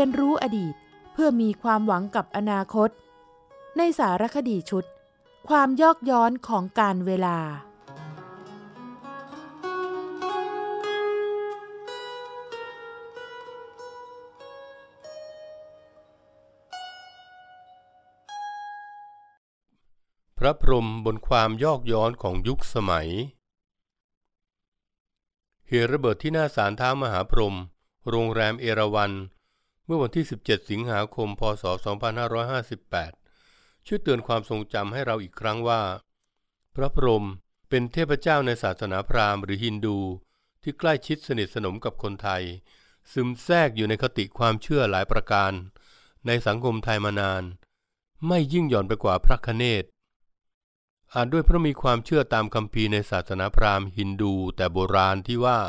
รียนรู้อดีตเพื่อมีความหวังกับอนาคต ในสารคดีชุด ความยอกย้อนของการเวลา พระพรหมบนความยอกย้อนของยุคสมัยเหตุระเบิดที่หน้าศาลท้ามหาพรหมโรงแรมเอราวัน มื่อวันที่ 17 สิงหาคม พศ 2558 ช่วยเตือนความทรงจำให้เราอีกครั้งว่า พระพรหมเป็นเทพเจ้าในศาสนาพราหมณ์หรือฮินดู ที่ใกล้ชิดสนิทสนมกับคนไทย ซึมแทรกอยู่ในคติความเชื่อหลายประการ ในสังคมไทยมานาน ไม่ยิ่งหย่อนไปกว่าพระคเนศอาจด้วยเพราะมีความเชื่อตามคำพีในศาสนาพราหมณ์ฮินดูแต่โบราณที่ว่า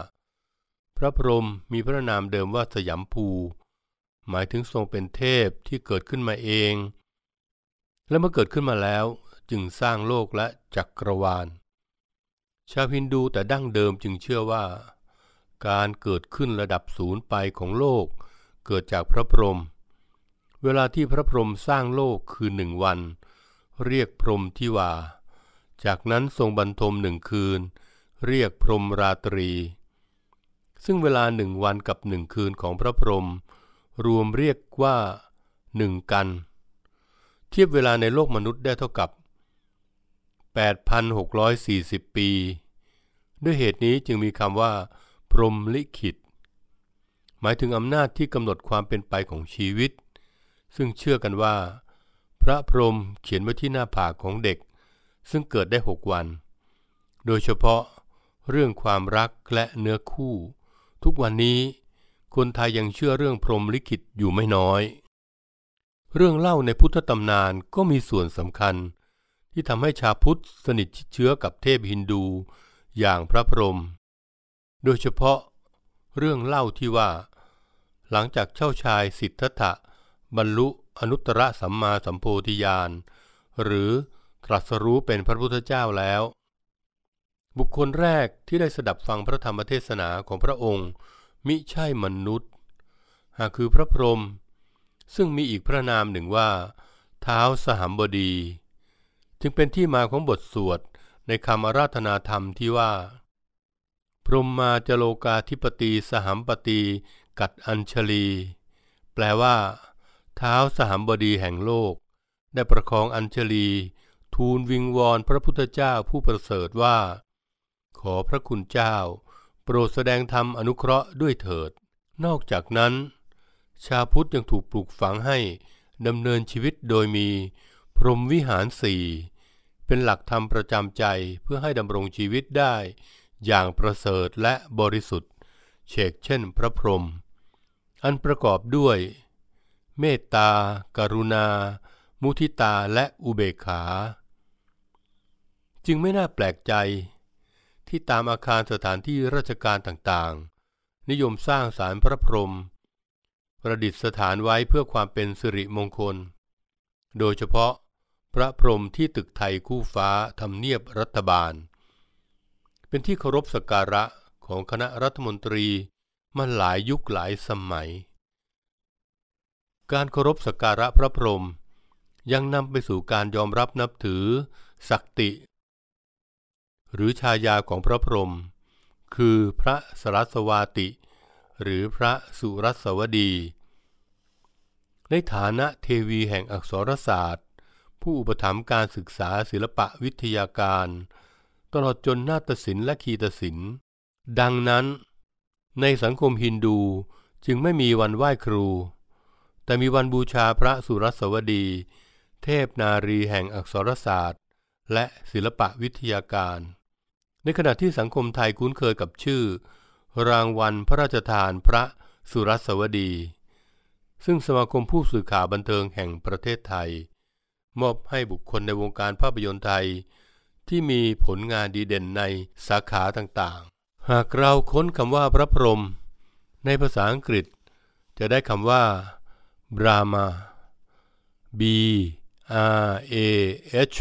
พระพรหมมีพระนามเดิมว่าสยามภู หมายถึงทรงเป็นเทพที่เกิดขึ้นมาเอง และเมื่อเกิดขึ้นมาแล้วจึงสร้างโลกและจักรวาล ชาวฮินดูแต่ดั้งเดิมจึงเชื่อว่า การเกิดขึ้นระดับศูนย์ไปของโลก เกิดจากพระพรหมเวลาที่พระพรหมสร้างโลกคือหนึ่งวัน เรียกพรหมที่ว่าจากนั้นทรงบรรทมหนึ่งคืน เรียกพรหมราตรี ซึ่งเวลาหนึ่งวันกับหนึ่งคืนของพระพรหม รวมเรียกว่าหนึ่งกัน เทียบเวลาในโลกมนุษย์ได้เท่ากับ 8,640 ปี ด้วยเหตุนี้จึงมีคำว่า พรหมลิขิต หมายถึงอำนาจที่กำหนดความเป็นไปของชีวิต ซึ่งเชื่อกันว่า พระพรหมเขียนไว้ที่หน้าผากของเด็ก ซึ่งเกิดได้หกวัน โดยเฉพาะเรื่องความรักและเนื้อคู่ ทุกวันนี้ คนไทยยังเชื่อเรื่องพรหมลิขิตอยู่ไม่น้อย เรื่องเล่าในพุทธตำนานก็มีส่วนสำคัญ ที่ทำให้ชาวพุทธสนิทชิดเชื้อกับเทพฮินดูอย่างพระพรหม โดยเฉพาะเรื่องเล่าที่ว่า หลังจากเจ้าชายสิทธัตถะบรรลุอนุตตรสัมมาสัมโพธิญาณ หรือตรัสรู้เป็นพระพุทธเจ้าแล้ว บุคคลแรกที่ได้สดับฟังพระธรรมเทศนาของพระองค์ มิใช่มนุษย์ หากคือพระพรหมซึ่งมีอีกพระนามหนึ่งว่า เท้าสหัมบดี จึงเป็นที่มาของบทสวดในคำอาราธนาธรรมที่ว่า พรหมมาจโลกาธิปตีสหัมปตีกัดอัญชลี แปลว่า เท้าสหัมบดีแห่งโลก ได้ประคองอัญชลี ทูลวิงวอนพระพุทธเจ้าผู้ประเสริฐว่า ขอพระคุณเจ้าโรดแสดงธรรมอนุเคราะห์ด้วยเถิด นอกจากนั้น ชาพุทธยังถูกปลูกฝังให้ดำเนินชีวิตโดยมี พรหมวิหารสี่เป็นหลักธรรมประจำใจเพื่อให้ดำรงชีวิตได้ อย่างประเสริฐและบริสุทธิ์เชกเช่นพระพรหมอันประกอบด้วย เมตตาการุณา มุทิตาและอุเบกขา จึงไม่น่าแปลกใจ ที่ตามอาคารสถานที่ราชการต่างๆ นิยมสร้างสารพระพรหมประดิษฐานไว้เพื่อความเป็นสิริมงคล โดยเฉพาะพระพรหมที่ตึกไทยคู่ฟ้าทำเนียบรัฐบาล เป็นที่เคารพสักการะของคณะรัฐมนตรีมาหลายยุคหลายสมัย การเคารพสักการะพระพรหมยังนำไปสู่การยอมรับนับถือ ศักติ หรือชายาของพระพรหมคือพระสรัสวาติ หรือพระสุรัสวดี ในฐานะเทวีแห่งอักษรศาสตร์ ผู้อุปถัมภ์การศึกษาศิลปะวิทยาการ ตลอดจนนาฏศิลป์และคีตศิลป์ ดังนั้น ในสังคมฮินดูจึงไม่มีวันไหว้ครู แต่มีวันบูชาพระสุรัสวดี เทพนารีแห่งอักษรศาสตร์ และศิลปะวิทยาการ ในขณะที่สังคมไทยคุ้นเคยกับชื่อ รางวัลพระราชทานพระสุรสวดี ซึ่งสมาคมผู้สื่อข่าวบันเทิงแห่งประเทศไทย มอบให้บุคคลในวงการภาพยนตร์ไทย ที่มีผลงานดีเด่นในสาขาต่างๆ หากเราค้นคำว่าพระพรหมในภาษาอังกฤษ จะได้คำว่า Brahma B R A H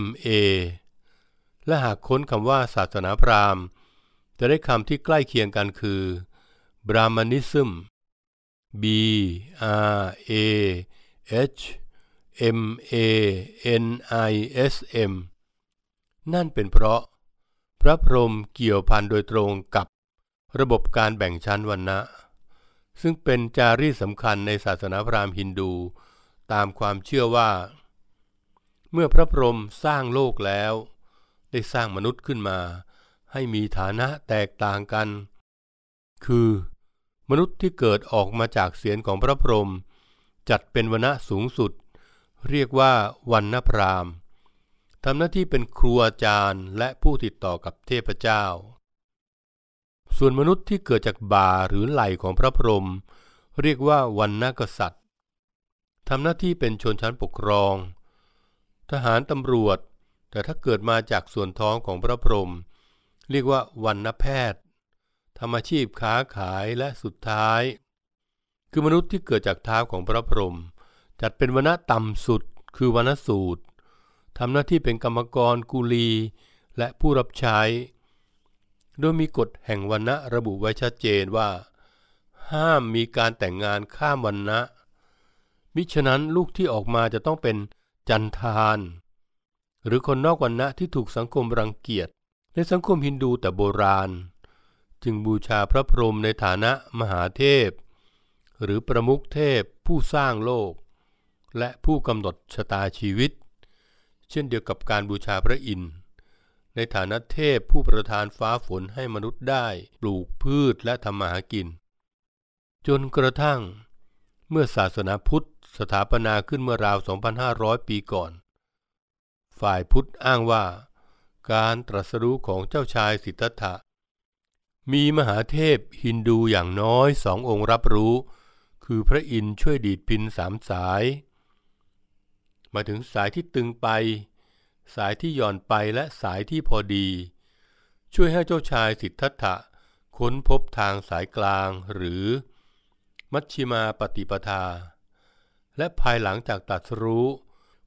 M A และหากค้นคำว่าศาสนาพราหมณ์ จะได้คำที่ใกล้เคียงกันคือ Brahmanism B R A H M A N I S M นั่นเป็นเพราะ พระพรหมเกี่ยวพันโดยตรงกับระบบการแบ่งชั้นวรรณะ ซึ่งเป็นจารีตสำคัญในศาสนาพราหมณ์ฮินดู ตามความเชื่อว่า เมื่อพระพรหมสร้างโลกแล้ว ได้สร้างมนุษย์ขึ้นมา ให้มีฐานะแตกต่างกัน คือ มนุษย์ที่เกิดออกมาจากเสียงของพระพรหมจัดเป็นวรรณะสูงสุด เรียกว่าวันณพราหมณ์ทำหน้าที่เป็นครูอาจารย์และผู้ติดต่อกับเทพเจ้า ส่วนมนุษย์ที่เกิดจากบ่าหรือไหล่ของพระพรหมเรียกว่าวันณกษัตริย์ทำหน้าที่เป็นชนชั้นปกครอง ทหารตำรวจ แต่ถ้าเกิดมาจากส่วนท้องของพระพรหมเรียกว่าวันณแพทย์ทำอาชีพค้าขายและสุดท้าย คือมนุษย์ที่เกิดจากเท้าของพระพรหมจัดเป็นวรณะต่ำสุด คือวรรณสูตรทำหน้าที่เป็นกรรมกรกุลี และผู้รับใช้ โดยมีกฎแห่งวรรณะระบุไว้ชัดเจนว่า ห้ามมีการแต่งงานข้ามวรรณะมิฉะนั้นลูกที่ออกมาจะต้องเป็นจันทาน หรือคนนอกวรรณะที่ถูกสังคมรังเกียจ ในสังคมฮินดูแต่โบราณ จึงบูชาพระพรหมในฐานะมหาเทพ หรือประมุขเทพผู้สร้างโลก และผู้กำหนดชะตาชีวิต เช่นเดียวกับการบูชาพระอินทร์ในฐานะเทพผู้ประทานฟ้าฝนให้มนุษย์ได้ปลูกพืชและทำมาหากิน จนกระทั่ง เมื่อศาสนาพุทธสถาปนาขึ้นเมื่อราว 2,500 ปีก่อน ฝ่ายพุทธอ้างว่า การตรัสรู้ของเจ้าชายสิทธัตถะ มีมหาเทพฮินดูอย่างน้อยสององค์รับรู้ คือพระอินทร์ช่วยดีดพินสามสาย มาถึงสายที่ตึงไป สายที่หย่อนไปและสายที่พอดี ช่วยให้เจ้าชายสิทธัตถะค้นพบทางสายกลางหรือ มัชชิมาปฏิปทา และภายหลังจากตัดรู้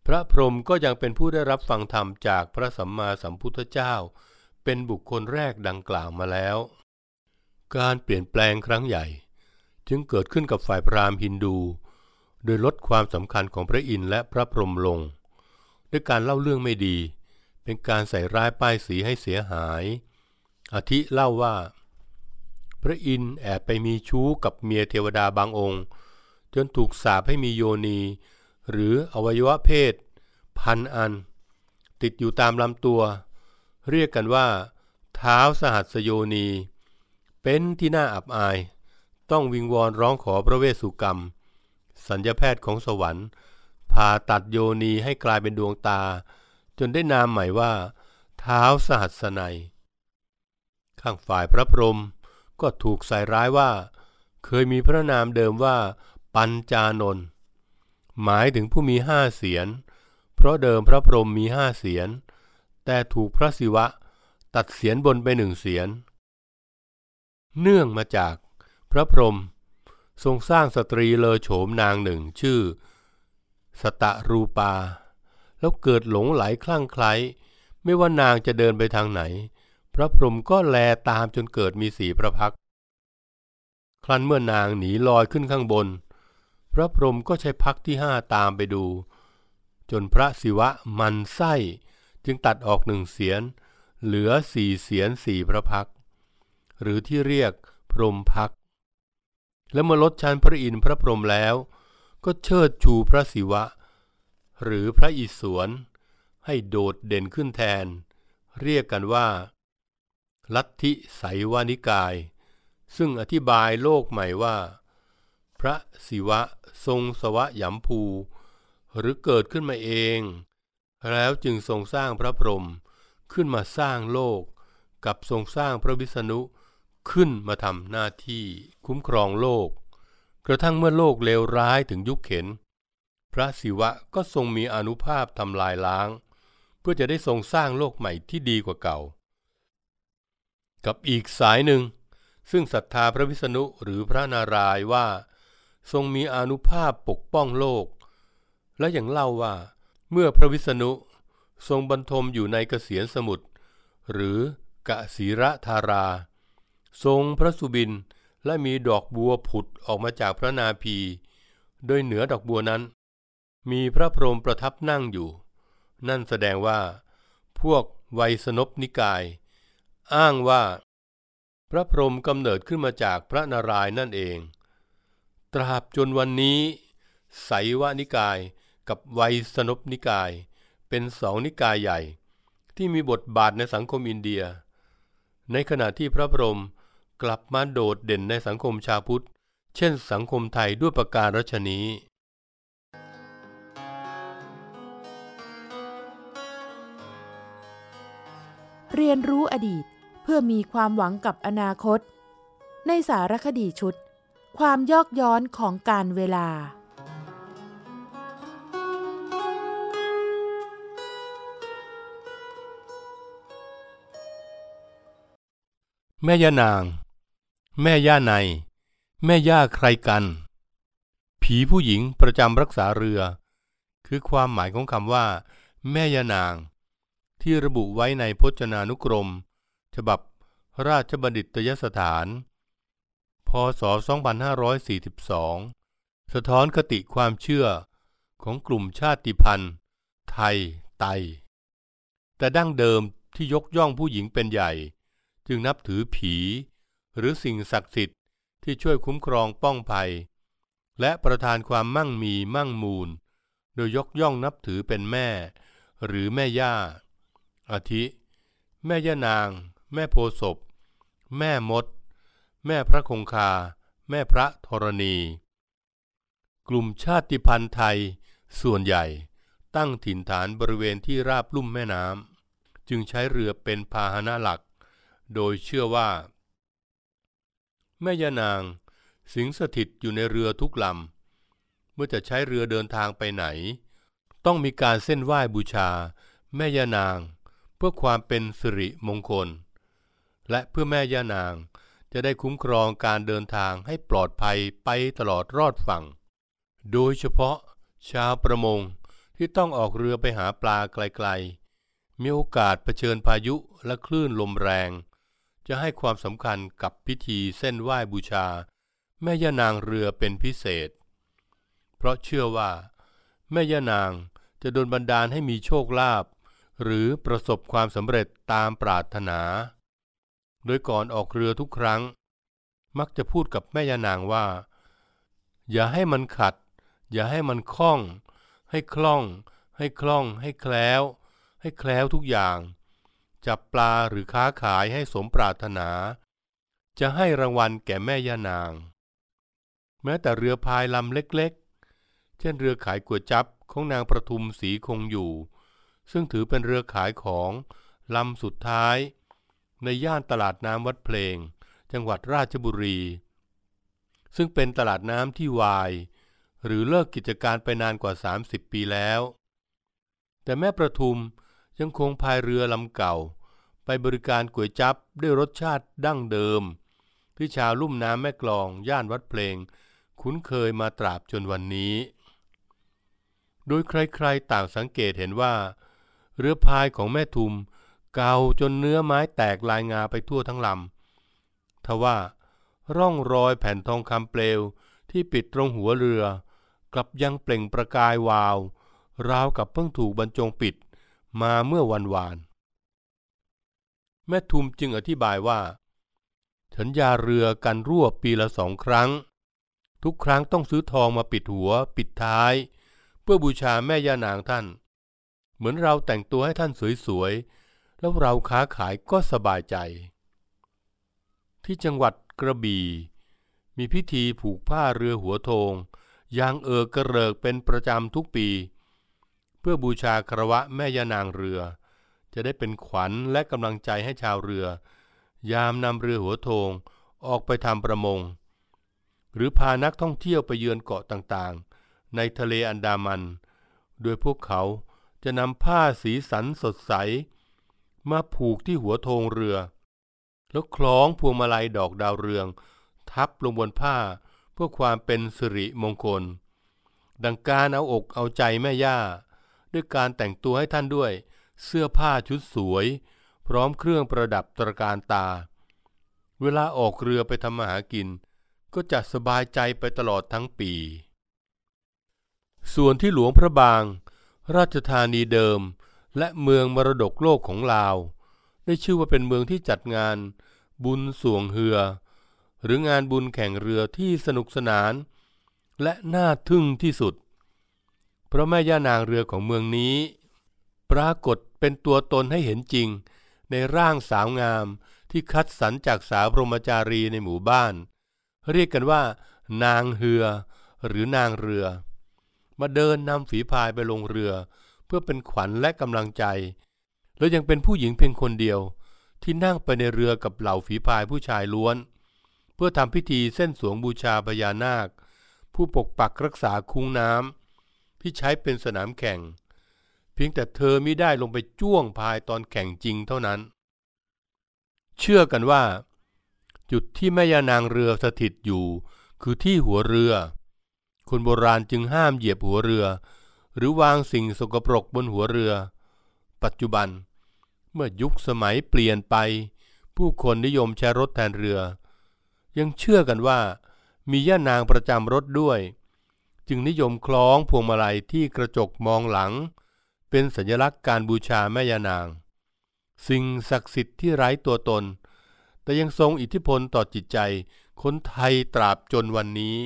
พระพรหมก็ยังเป็นผู้ได้รับฟังธรรมจากพระสัมมาสัมพุทธเจ้า เป็นบุคคลแรกดังกล่าวมาแล้ว การเปลี่ยนแปลงครั้งใหญ่ จึงเกิดขึ้นกับฝ่ายพราหมณ์ฮินดู โดยลดความสำคัญของพระอินทร์และพระพรหมลง ด้วยการเล่าเรื่องไม่ดี เป็นการใส่ร้ายป้ายสีให้เสียหาย อาทิเล่าว่า พระอินทร์แอบไปมีชู้กับเมียเทวดาบางองค์ จนถูกสาปให้มีโยนี หรืออวัยวะเพศ พันอัน ติดอยู่ตามลำตัว เรียกกันว่า เท้าสหัสโยนี เป็นที่น่าอับอาย ต้องวิงวอนร้องขอพระเวสสุกรรม สัญญาแพทย์ของสวรรค์ผ่าตัดโยนีให้กลายเป็นดวงตา จนได้นามใหม่ว่า เท้าสหัสนัย ข้างฝ่ายพระพรหมก็ถูกใส่ร้ายว่า เคยมีพระนามเดิมว่า ปัญจานนท์ หมายถึงผู้มีห้าเสียน เพราะเดิมพระพรหมมีห้าเสียน แต่ถูกพระศิวะตัดเสียนบนไปหนึ่งเสียน เนื่องมาจากพระพรหมทรงสร้างสตรีเลอโฉมนางหนึ่งชื่อ สตะรูปา แล้วเกิดหลงไหลคลั่งไคล้ไม่ว่านางจะเดินไปทางไหน พระพรหมก็แลตามจนเกิดมีสีพระพัก ครั้นเมื่อนางหนีลอยขึ้นข้างบน พระพรหมก็ใช้พักที่ห้าตามไปดู จนพระศิวะมันไส้จึงตัดออกหนึ่งเสียน เหลือสี่เสียนสี่พระพัก หรือที่เรียกพรหมพัก และเมื่อลดชั้นพระอินทร์พระพรหมแล้ว ก็เชิดชูพระศิวะ หรือพระอิศวรให้โดดเด่นขึ้นแทน เรียกกันว่า ลัทธิไสวานิกาย ซึ่งอธิบายโลกใหม่ว่า พระศิวะทรงสวะยำภู หรือเกิดขึ้นมาเอง แล้วจึงทรงสร้างพระพรหมขึ้นมาสร้างโลก กับทรงสร้างพระวิษณุขึ้นมาทำหน้าที่คุ้มครองโลก กระทั่งเมื่อโลกเลวร้ายถึงยุคเข็น พระศิวะก็ทรงมีอนุภาพทำลายล้าง เพื่อจะได้ทรงสร้างโลกใหม่ที่ดีกว่าเก่า กับอีกสายหนึ่ง ซึ่งศรัทธาพระวิษณุหรือพระนารายว่า ทรงมีอนุภาพปกป้องโลก และอย่างเล่าว่าเมื่อพระวิษณุทรงบรรทมอยู่ในเกษียนสมุทรหรือกะศีระธารา ทรงพระสุบินและมีดอกบัวผุดออกมาจากพระนาภีโดยเหนือดอกบัวนั้น มีพระพรหมประทับนั่งอยู่ นั่นแสดงว่า พวกไวยสนบนิกาย อ้างว่า พระพรหมกำเนิดขึ้นมาจากพระนารายณ์นั่นเอง ตราบจนวันนี้ ไสวนิกายกับไวยสนบนิกาย เป็นสองนิกายใหญ่ ที่มีบทบาทในสังคมอินเดีย ในขณะที่พระพรหมกลับมาโดดเด่นในสังคมชาพุทธ เช่นสังคมไทยด้วยประการรัชนี้เรียนรู้อดีตเพื่อมีความหวังกับอนาคต ในสารคดีชุด ความยอกย้อนของการเวลา แม่ย่านาง แม่ย่าใน แม่ย่าใครกัน ผีผู้หญิงประจำรักษาเรือ คือความหมายของคำว่า แม่ย่านาง ที่ระบุไว้ในพจนานุกรม ฉบับราชบัณฑิตยสถาน พศ 2542 สะท้อนคติความเชื่อของกลุ่มชาติพันธุ์ ไทย ไต แต่ดั้งเดิมที่ยกย่องผู้หญิงเป็นใหญ่ จึงนับถือผี หรือสิ่งศักดิ์สิทธิ์ที่ช่วยคุ้มครองป้องภัย และประทานความมั่งมีมั่งมูล โดยยกย่องนับถือเป็นแม่ หรือแม่ย่า อาทิ แม่ย่านาง แม่โพศพ แม่มด แม่พระคงคา แม่พระธรณี กลุ่มชาติพันธุ์ไทย ส่วนใหญ่ตั้งถิ่นฐานบริเวณที่ราบลุ่มแม่น้ำจึงใช้เรือเป็นพาหนะหลัก โดยเชื่อว่า แม่ยานางสิงสถิตอยู่ในเรือทุกลำ เมื่อจะใช้เรือเดินทางไปไหน ต้องมีการเส้นไหว้บูชา แม่ยานาง เพื่อความเป็นสิริมงคล และเพื่อแม่ย่านาง จะได้คุ้มครองการเดินทางให้ปลอดภัยไปตลอดรอดฝั่ง โดยเฉพาะชาวประมงที่ต้องออกเรือไปหาปลาไกลๆ มีโอกาสเผชิญพายุและคลื่นลมแรง จะให้ความสำคัญกับพิธีเส้นไหว้บูชา แม่ย่านางเรือเป็นพิเศษ เพราะเชื่อว่า แม่ย่านางจะดลบันดาลให้มีโชคลาภหรือประสบความสำเร็จตามปรารถนา โดยก่อนออกเรือทุกครั้ง มักจะพูดกับแม่ย่านางว่า อย่าให้มันขัด อย่าให้มันคล่อง ให้คล่อง ให้คล่อง ให้แคล้ว ให้แคล้วทุกอย่าง จับปลาหรือค้าขายให้สมปรารถนา จะให้รางวัลแก่แม่ย่านาง แม้แต่เรือพายลำเล็กๆ เช่นเรือขายก๋วยจับของนางประทุมสีคงอยู่ ซึ่งถือเป็นเรือขายของลำสุดท้าย ในย่านตลาดน้ำวัดเพลง จังหวัดราชบุรี ซึ่งเป็นตลาดน้ำที่วาย หรือเลิกกิจการไปนานกว่า 30 ปีแล้ว แต่แม่ประทุมยังคงพายเรือลำเก่า ไปบริการก๋วยจับด้วยรสชาติดั้งเดิม ที่ชาวลุ่มน้ำแม่กลอง ย่านวัดเพลง คุ้นเคยมาตราบจนวันนี้ โดยใครๆต่างสังเกตเห็นว่า เรือพายของแม่ทุม เก่าจนเนื้อไม้แตกลายงาไปทั่วทั้งลำทว่าร่องรอยแผ่นทองคำเปลวที่ปิดตรงหัวเรือ กลับยังเปล่งประกายวาว ราวกับเพิ่งถูกบรรจงปิดมาเมื่อวันวาน แม่ทุมจึงอธิบายว่า สัญญาเรือกันรั่วปีละสองครั้ง ทุกครั้งต้องซื้อทองมาปิดหัวปิดท้าย เพื่อบูชาแม่ย่านางท่าน เหมือนเราแต่งตัวให้ท่านสวยๆ แล้วเราค้าขายก็สบายใจ ที่จังหวัดกระบี่ มีพิธีผูกผ้าเรือหัวโทงยางเอิกระเริกเป็นประจำทุกปี เพื่อบูชาคารวะแม่ยานางเรือ จะได้เป็นขวัญและกำลังใจให้ชาวเรือ ยามนำเรือหัวโทงออกไปทำประมง หรือพานักท่องเที่ยวไปเยือนเกาะต่างๆ ในทะเลอันดามัน โดยพวกเขาจะนำผ้าสีสันสดใส มาผูกที่หัวโทงเรือ แล้วคล้องพวงมาลัยดอกดาวเรือง ทับลงบนผ้าเพื่อความเป็นสิริมงคล ดังการเอาอกเอาใจแม่ย่า ด้วยการแต่งตัวให้ท่านด้วย เสื้อผ้าชุดสวย พร้อมเครื่องประดับตระการตา เวลาออกเรือไปทำมาหากิน ก็จะสบายใจไปตลอดทั้งปี ส่วนที่หลวงพระบาง ราชธานีเดิม และเมืองมรดกโลกของลาว ได้ชื่อว่าเป็นเมืองที่จัดงาน บุญสวงเฮือ หรืองานบุญแข่งเรือที่สนุกสนาน และน่าทึ่งที่สุด เพราะแม่ย่านางเรือของเมืองนี้ ปรากฏเป็นตัวตนให้เห็นจริง ในร่างสาวงามที่คัดสรรจากสาวพรหมจารีในหมู่บ้าน เรียกกันว่า นางเฮือ หรือนางเรือ มาเดินนำฝีพายไปลงเรือ พื่อเป็นขวัญและกำลังใจ แล้วยังเป็นผู้หญิงเพียงคนเดียว ที่นั่งไปในเรือกับเหล่าฝีพายผู้ชายล้วน เพื่อทำพิธีเส้นสวงบูชาพญานาค ผู้ปกปักรักษาคุ้งน้ำที่ใช้เป็นสนามแข่ง เพียงแต่เธอมิได้ลงไปจ้วงพายตอนแข่งจริงเท่านั้น เชื่อกันว่า จุดที่แม่ยานางเรือสถิตอยู่ คือที่หัวเรือ คนโบราณจึงห้ามเหยียบหัวเรือ หรือวางสิ่งสกปรกบนหัวเรือ ปัจจุบัน เมื่อยุคสมัยเปลี่ยนไป ผู้คนนิยมใช้รถแทนเรือ ยังเชื่อกันว่า มีย่านางประจำรถด้วย จึงนิยมคล้องพวงมาลัยที่กระจกมองหลัง เป็นสัญลักษณ์การบูชาแม่ย่านาง สิ่งศักดิ์สิทธิ์ที่ไร้ตัวตน แต่ยังทรงอิทธิพลต่อจิตใจคนไทยตราบจนวันนี้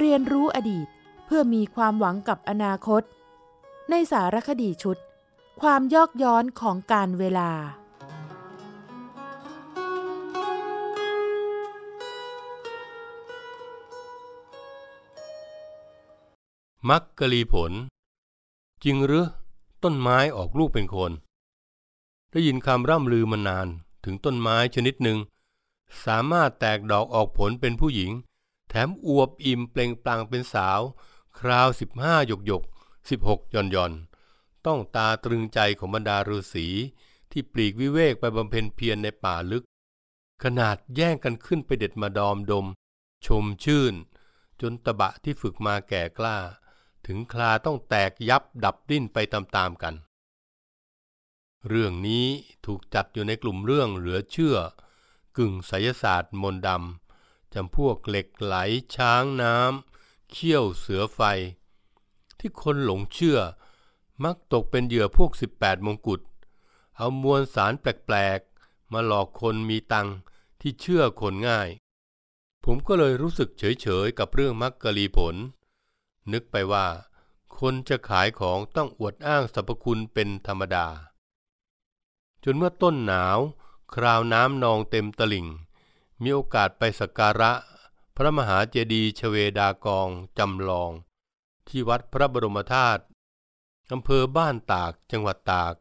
เรียนรู้อดีตเพื่อมีความหวังกับอนาคต ในสารคดีชุด ความยอกย้อนของการเวลา มักกะลีผล จริงหรือต้นไม้ออกลูกเป็นคน ได้ยินคำร่ำลือมานานถึงต้นไม้ชนิดหนึ่ง สามารถแตกดอกออกผลเป็นผู้หญิง มอวบอิ่มเปล่งปลั่งเป็นสาว คราวสิบห้าหยกหยกสิบหกย่อนย่อนต้องตาตรึงใจของบรรดาฤาษีที่ปลีกวิเวกไปบำเพ็ญเพียรในป่าลึก ขนาดแย่งกันขึ้นไปเด็ดมาดอมดม ชมชื่น จนตะบะที่ฝึกมาแก่กล้า ถึงคลาต้องแตกยับดับดิ้นไปตามๆกัน เรื่องนี้ถูกจัดอยู่ในกลุ่มเรื่องเหลือเชื่อ กึ่งไสยศาสตร์มนต์ดำ จำพวกเหล็กไหลช้างน้ำเขี้ยวเสือไฟ ที่คนหลงเชื่อมักตกเป็นเหยื่อพวก 18 มงกุฎเอามวลสารแปลกๆ มาหลอกคนมีตังที่เชื่อคนง่าย ผมก็เลยรู้สึกเฉยๆ กับเรื่องมักกะลีผล นึกไปว่า คนจะขายของต้องอวดอ้างสรรพคุณเป็นธรรมดา จนเมื่อต้นหนาว คราวน้ำนองเต็มตลิ่ง มีโอกาสไปสักการะ พระมหาเจดีย์ชเวดากองจำลอง ที่วัดพระบรมธาตุอำเภอบ้านตากจังหวัดตาก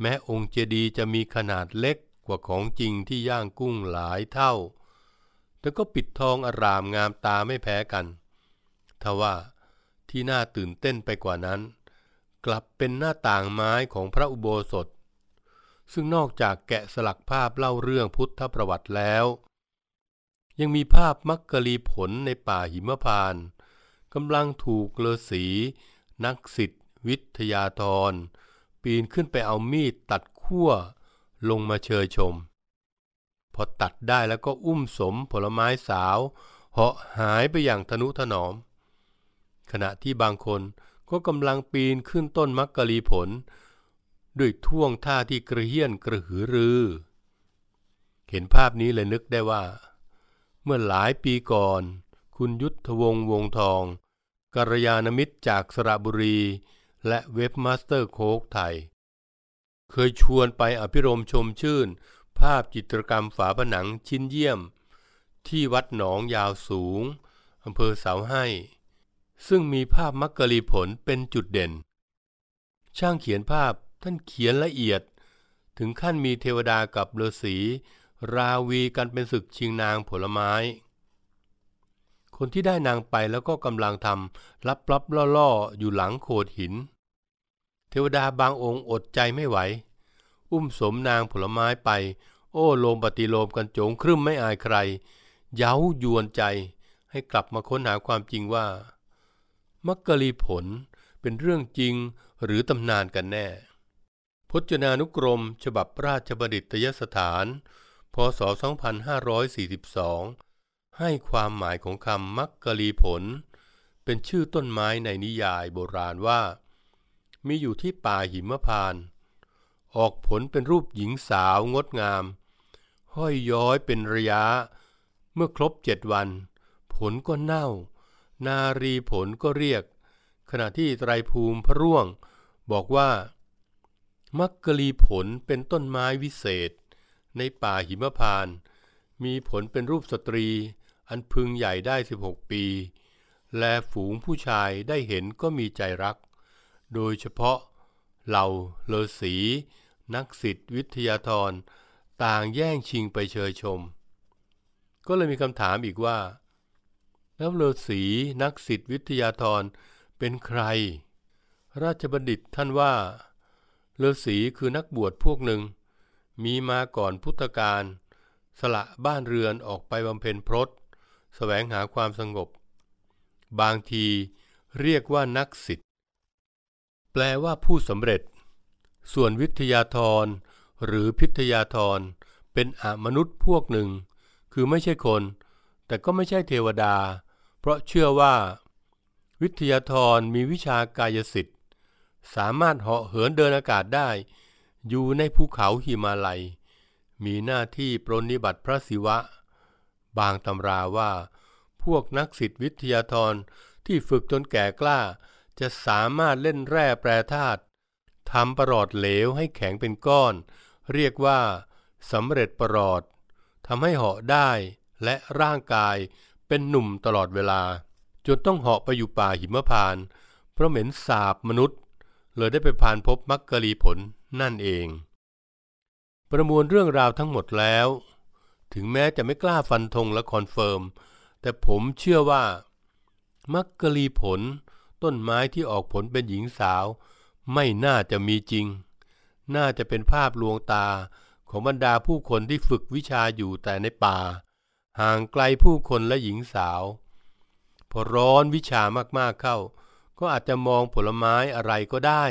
แม้องค์เจดีย์จะมีขนาดเล็กกว่าของจริงที่ย่างกุ้งหลายเท่า แต่ก็ปิดทองอารามงามตาไม่แพ้กันทว่าที่น่าตื่นเต้นไปกว่านั้น กลับเป็นหน้าต่างไม้ของพระอุโบสถ ซึ่งนอกจากแกะสลักภาพเล่าเรื่องพุทธประวัติแล้ว ยังมีภาพมักกะลีผลในป่าหิมพานต์กำลังถูกเลอสี นักสิทธิวิทยาธรปีนขึ้นไปเอามีดตัดขั้วลงมาเชยชม พอตัดได้แล้วก็อุ้มสมผลไม้สาวเหาะหายไปอย่างทนุถนอม ขณะที่บางคนก็กำลังปีนขึ้นต้นมักกะลีผล ด้วยท่วงท่าที่กระเฮี้ยนกระหือรือ เห็นภาพนี้เลยนึกได้ว่า เมื่อหลายปีก่อน คุณยุทธวงศ์วงทองกัลยาณมิตรจากสระบุรี และเว็บมาสเตอร์โคกไทย เคยชวนไปอภิรมชมชื่น ภาพจิตรกรรมฝาผนังชิ้นเยี่ยม ที่วัดหนองยาวสูงอำเภอเสาให้ ซึ่งมีภาพมักกะลีผลเป็นจุดเด่น ช่างเขียนภาพ ท่านเขียนละเอียด ถึงขั้นมีเทวดากับฤาษีราวีกันเป็นศึกชิงนางผลไม้ คนที่ได้นางไปแล้วก็กำลังทำลับลับล่อๆอยู่หลังโขดหิน เทวดาบางองค์อดใจไม่ไหว อุ้มสมนางผลไม้ไป โอ้โลมปฏิโลมกันโจงครึ่มไม่อายใคร เย้ายวนใจให้กลับมาค้นหาความจริงว่า มักกะลีผลเป็นเรื่องจริงหรือตำนานกันแน่ พจนานุกรม ฉบับราชบัณฑิตยสถาน พศ 2542 ให้ความหมายของคำมักกะลีผล เป็นชื่อต้นไม้ในนิยายโบราณว่า มีอยู่ที่ป่าหิมพาน ออกผลเป็นรูปหญิงสาวงดงาม ห้อยย้อยเป็นระยะ เมื่อครบเจ็ดวัน ผลก็เน่า นารีผลก็เรียก ขณะที่ไตรภูมิพระร่วง บอกว่า มักกะลีผลเป็นต้นไม้วิเศษ ในป่าหิมพาน มีผลเป็นรูปสตรี อันพึงใหญ่ได้ 16 ปี และฝูงผู้ชายได้เห็นก็มีใจรัก โดยเฉพาะเหล่าเลอสี นักศิษย์วิทยาธรต่างแย่งชิงไปเชยชม ก็เลยมีคำถามอีกว่า แล้วเลอสีนักศิษย์วิทยาธรเป็นใคร ราชบัณฑิตท่านว่า เลอสีคือนักบวชพวกหนึ่ง มีมาก่อนพุทธกาลสละบ้านเรือนออกไปบำเพ็ญพรตแสวงหาความสงบ บางทีเรียกว่านักศิษย์แปลว่าผู้สำเร็จ ส่วนวิทยาธรหรือพิทยาธรเป็นอมนุษย์พวกหนึ่ง คือไม่ใช่คน แต่ก็ไม่ใช่เทวดา เพราะเชื่อว่า วิทยาธรมีวิชากายสิทธิ์ สามารถเหาะเหินเดินอากาศได้ อยู่ในภูเขาหิมาลัย มีหน้าที่ปรนนิบัติพระศิวะ บางตำราว่า พวกนักศิษย์วิทยาธรที่ฝึกจนแก่กล้า จะสามารถเล่นแร่แปรธาตุทำประหลอดเหลวให้แข็งเป็นก้อน เรียกว่าสำเร็จประหลอดทำให้เหาะได้และร่างกายเป็นหนุ่มตลอดเวลา จนต้องเหาะไปอยู่ป่าหิมพานต์ เพราะเหม็นสาบมนุษย์ เลยได้ไปผ่านพบมักกะลีผลนั่นเอง ประมวลเรื่องราวทั้งหมดแล้ว ถึงแม้จะไม่กล้าฟันธงและ confirm แต่ผมเชื่อว่ามักกะลีผล ต้นไม้ที่ออกผลเป็นหญิงสาว ไม่น่าจะมีจริง น่าจะเป็นภาพลวงตาของบรรดาผู้คนที่ฝึกวิชาอยู่แต่ในป่า ห่างไกลผู้คนและหญิงสาว พอร้อนวิชามากๆเข้า ก็อาจจะมองผลไม้อะไรก็ได้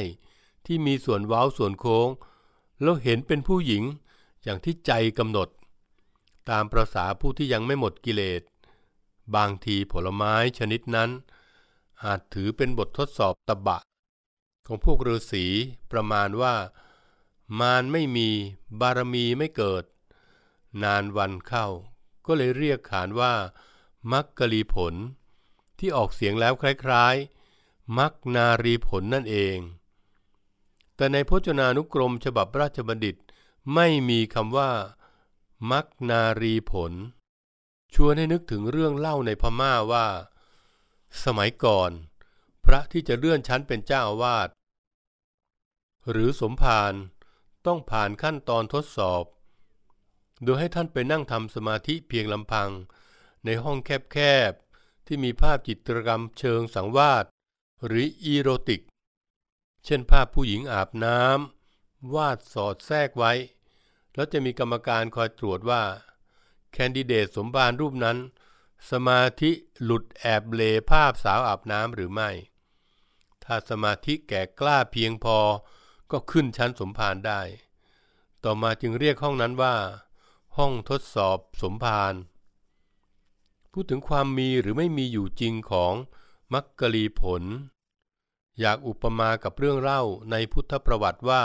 ที่มีส่วนเว้าส่วนโค้ง แล้วเห็นเป็นผู้หญิงอย่างที่ใจกำหนด ตามประษาผู้ที่ยังไม่หมดกิเลส บางทีผลไม้ชนิดนั้น อาจถือเป็นบททดสอบตบะ ของพวกฤาษีประมาณว่า มารไม่มีบารมีไม่เกิด นานวันเข้า ก็เลยเรียกขานว่า มักกะลีผล ที่ออกเสียงแล้วคล้ายๆ มักนารีผลนั่นเอง แต่ในพจนานุกรมฉบับราชบัณฑิตไม่มีคำว่า มักนารีผล ชวนให้นึกถึงเรื่องเล่าในพม่าว่า สมัยก่อน พระที่จะเลื่อนชั้นเป็นเจ้าอาวาสหรือสมภารต้องผ่านขั้นตอนทดสอบ โดยให้ท่านไปนั่งทำสมาธิเพียงลำพัง ในห้องแคบๆที่มีภาพจิตรกรรมเชิงสังวาส หรืออีโรติก เช่นภาพผู้หญิงอาบน้ำวาดสอดแทรกไว้ แล้วจะมีกรรมการคอยตรวจว่า แคนดิเดตสมบานรูปนั้น สมาธิหลุดแอบเลภาพสาวอาบน้ำหรือไม่ ถ้าสมาธิแก่กล้าเพียงพอก็ขึ้นชั้นสมภารได้ ต่อมาจึงเรียกห้องนั้นว่า ห้องทดสอบสมภารพูดถึงความมีหรือไม่มีอยู่จริงของ มักกะลีผล อยากอุปมากับเรื่องเล่าในพุทธประวัติว่า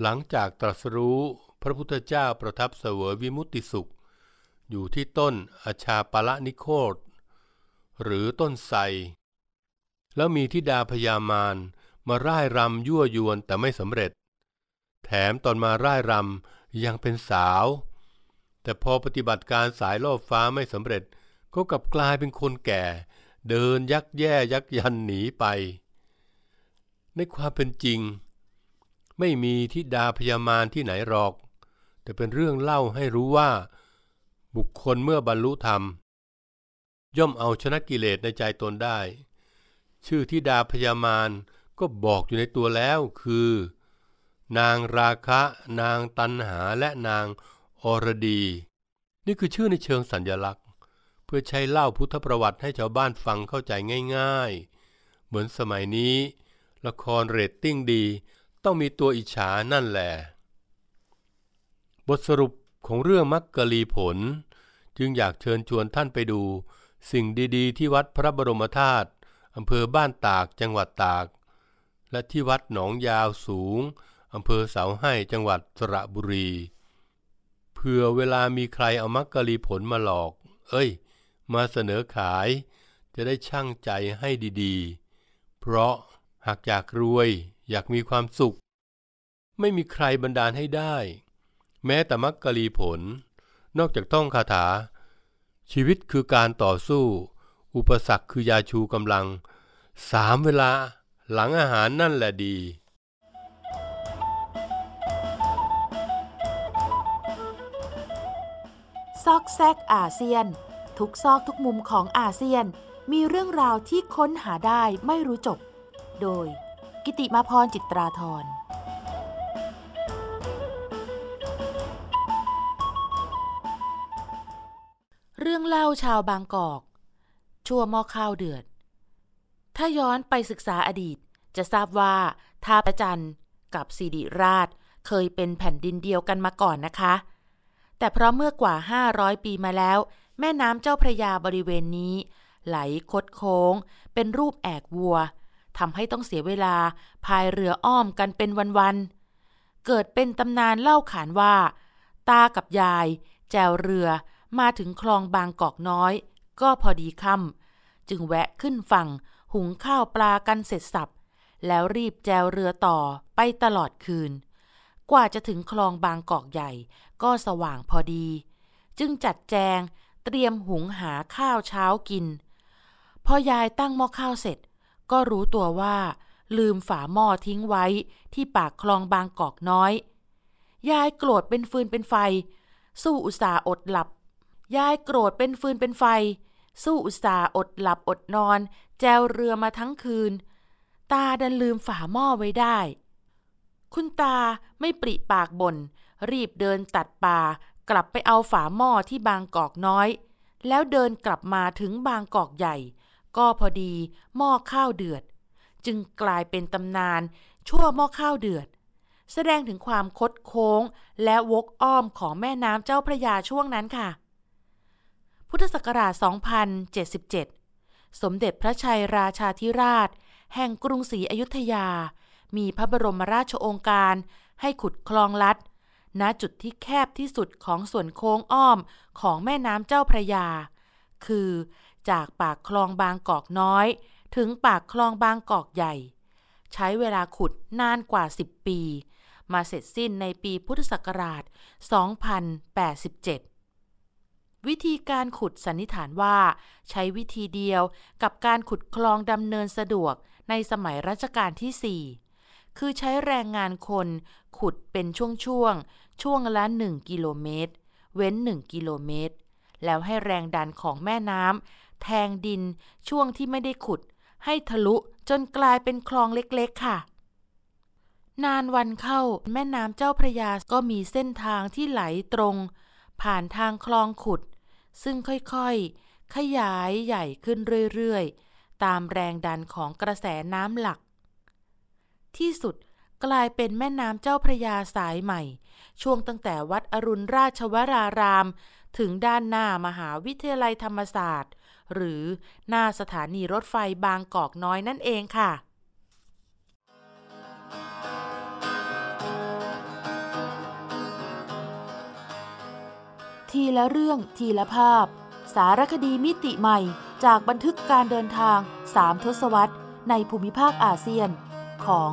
หลังจากตรัสรู้พระพุทธเจ้าประทับเสวยวิมุตติสุข อยู่ที่ต้นอชาปละนิโคตหรือต้นไทรแล้วมีทิดาพยามารมาร่ายรำยั่วยวนแต่ไม่สำเร็จ แถมตอนมาร่ายรำยังเป็นสาว แต่พอปฏิบัติการสายล่อฟ้าไม่สำเร็จก็กลับกลายเป็นคนแก่ เดินยักแย่ยักยันหนีไป ในความเป็นจริง ไม่มีทิดาพยามารที่ไหนหรอก แต่เป็นเรื่องเล่าให้รู้ว่า บุคคลเมื่อบรรลุธรรม ย่อมเอาชนะกิเลสในใจตนได้ ชื่อทิดาพยามารก็บอกอยู่ในตัวแล้วคือ นางราคะ นางตัณหาและนางอรดี นี่คือชื่อในเชิงสัญลักษณ์ เพื่อใช้เล่าพุทธประวัติให้ชาวบ้านฟังเข้าใจง่าย ๆ เหมือนสมัยนี้ ละครเรตติ้งดี ต้องมีตัวอิจฉานั่นแหละ บทสรุปของเรื่องมักกะลีผล จึงอยากเชิญชวนท่านไปดู สิ่งดีๆ ที่วัดพระบรมธาตุอำเภอบ้านตากจังหวัดตาก และที่วัดหนองยาวสูงอำเภอเสาให้จังหวัดสระบุรีเพื่อเวลามีใครเอามักกะลีผลมาหลอก เอ้ย มาเสนอขาย จะได้ช่างใจให้ดีๆ เพราะหากอยากรวยอยากมีความสุข ไม่มีใครบันดาลให้ได้ แม้แต่มักกะลีผล นอกจากต้องคาถา ชีวิตคือการต่อสู้ อุปสรรคคือยาชูกำลัง สามเวลาหลังอาหารนั่นแหละดีซอกแซกอาเซียน ทุกซอกทุกมุมของอาเซียนมีเรื่องราวที่ค้นหาได้ไม่รู้จบ โดยกิติมาพรจิตราธรเรื่องเล่าชาวบางกอก ชั่วหม้อข้าวเดือด ถ้าย้อนไปศึกษาอดีต จะทราบว่าท่าประจันกับสิริราชเคยเป็นแผ่นดินเดียวกันมาก่อนนะคะ แต่เพราะเมื่อกว่า 500 ปีมาแล้ว แม่น้ำเจ้าพระยาบริเวณนี้ ไหลคดโค้ง เป็นรูปแอกวัวทำให้ต้องเสียเวลาพายเรืออ้อมกันเป็นวันๆ เกิดเป็นตำนานเล่าขานว่า ตากับยาย แจวเรือมาถึงคลองบางกอกน้อย ก็พอดีค่ำจึงแวะขึ้นฝั่งหุงข้าวปลากันเสร็จสับ แล้วรีบแจวเรือต่อไปตลอดคืน กว่าจะถึงคลองบางกอกใหญ่ก็สว่างพอดี จึงจัดแจง เตรียมหุงหาข้าวเช้ากิน พอยายตั้งหม้อข้าวเสร็จ ก็รู้ตัวว่า ลืมฝาหม้อทิ้งไว้ที่ปากคลองบางกอกน้อย ยายโกรธเป็นฟืนเป็นไฟ สู้อุตส่าห์อดหลับ ยายโกรธเป็นฟืนเป็นไฟ สู้อุตส่าห์อดหลับอดนอน แจวเรือมาทั้งคืน ตาดันลืมฝาหม้อไว้ได้ คุณตาไม่ปริปากบน่นรีบเดินตัดป่า กลับไปเอาฝาหม้อที่บางกอกน้อย แล้วเดินกลับมาถึงบางกอกใหญ่ ก็พอดีหม้อข้าวเดือด จึงกลายเป็นตำนาน ชั่วหม้อข้าวเดือด แสดงถึงความคดโค้งและวกอ้อมของแม่น้ำเจ้าพระยาช่วงนั้นค่ะ พุทธศักราช 2077 สมเด็จพระชัยราชาธิราช แห่งกรุงศรีอยุธยา มีพระบรมราชโองการให้ขุดคลองลัด ณจุดที่แคบที่สุดของส่วนโค้งอ้อมของแม่น้ำเจ้าพระยา คือ จากปากคลองบางกอกน้อย ถึงปากคลองบางกอกใหญ่ ใช้เวลาขุดนานกว่า 10 ปี มาเสร็จสิ้นในปีพุทธศักราช 2087 วิธีการขุดสันนิษฐานว่า ใช้วิธีเดียวกับการขุดคลองดำเนินสะดวกในสมัยรัชกาลที่ 4คือใช้แรงงานคน ขุดเป็นช่วงๆ ช่วงละ 1 กิโลเมตร เว้น 1 กิโลเมตร แล้วให้แรงดันของแม่น้ำแทงดินช่วงที่ไม่ได้ขุด ให้ทะลุจนกลายเป็นคลองเล็กๆค่ะ นานวันเข้าแม่น้ำเจ้าพระยาก็มีเส้นทางที่ไหลตรง ผ่านทางคลองขุด ซึ่งค่อยๆ ขยายใหญ่ขึ้นเรื่อยๆ ตามแรงดันของกระแสน้ำหลัก ที่สุด กลายเป็นแม่น้ำเจ้าพระยาสายใหม่ ช่วงตั้งแต่วัดอรุณราชวราราม ถึงด้านหน้ามหาวิทยาลัยธรรมศาสตร์ หรือหน้าสถานีรถไฟบางกอกน้อยนั่นเองค่ะทีละเรื่องทีละภาพ สารคดีมิติใหม่จากบันทึกการเดินทางสามทศวรรษ ในภูมิภาคอาเซียน ของ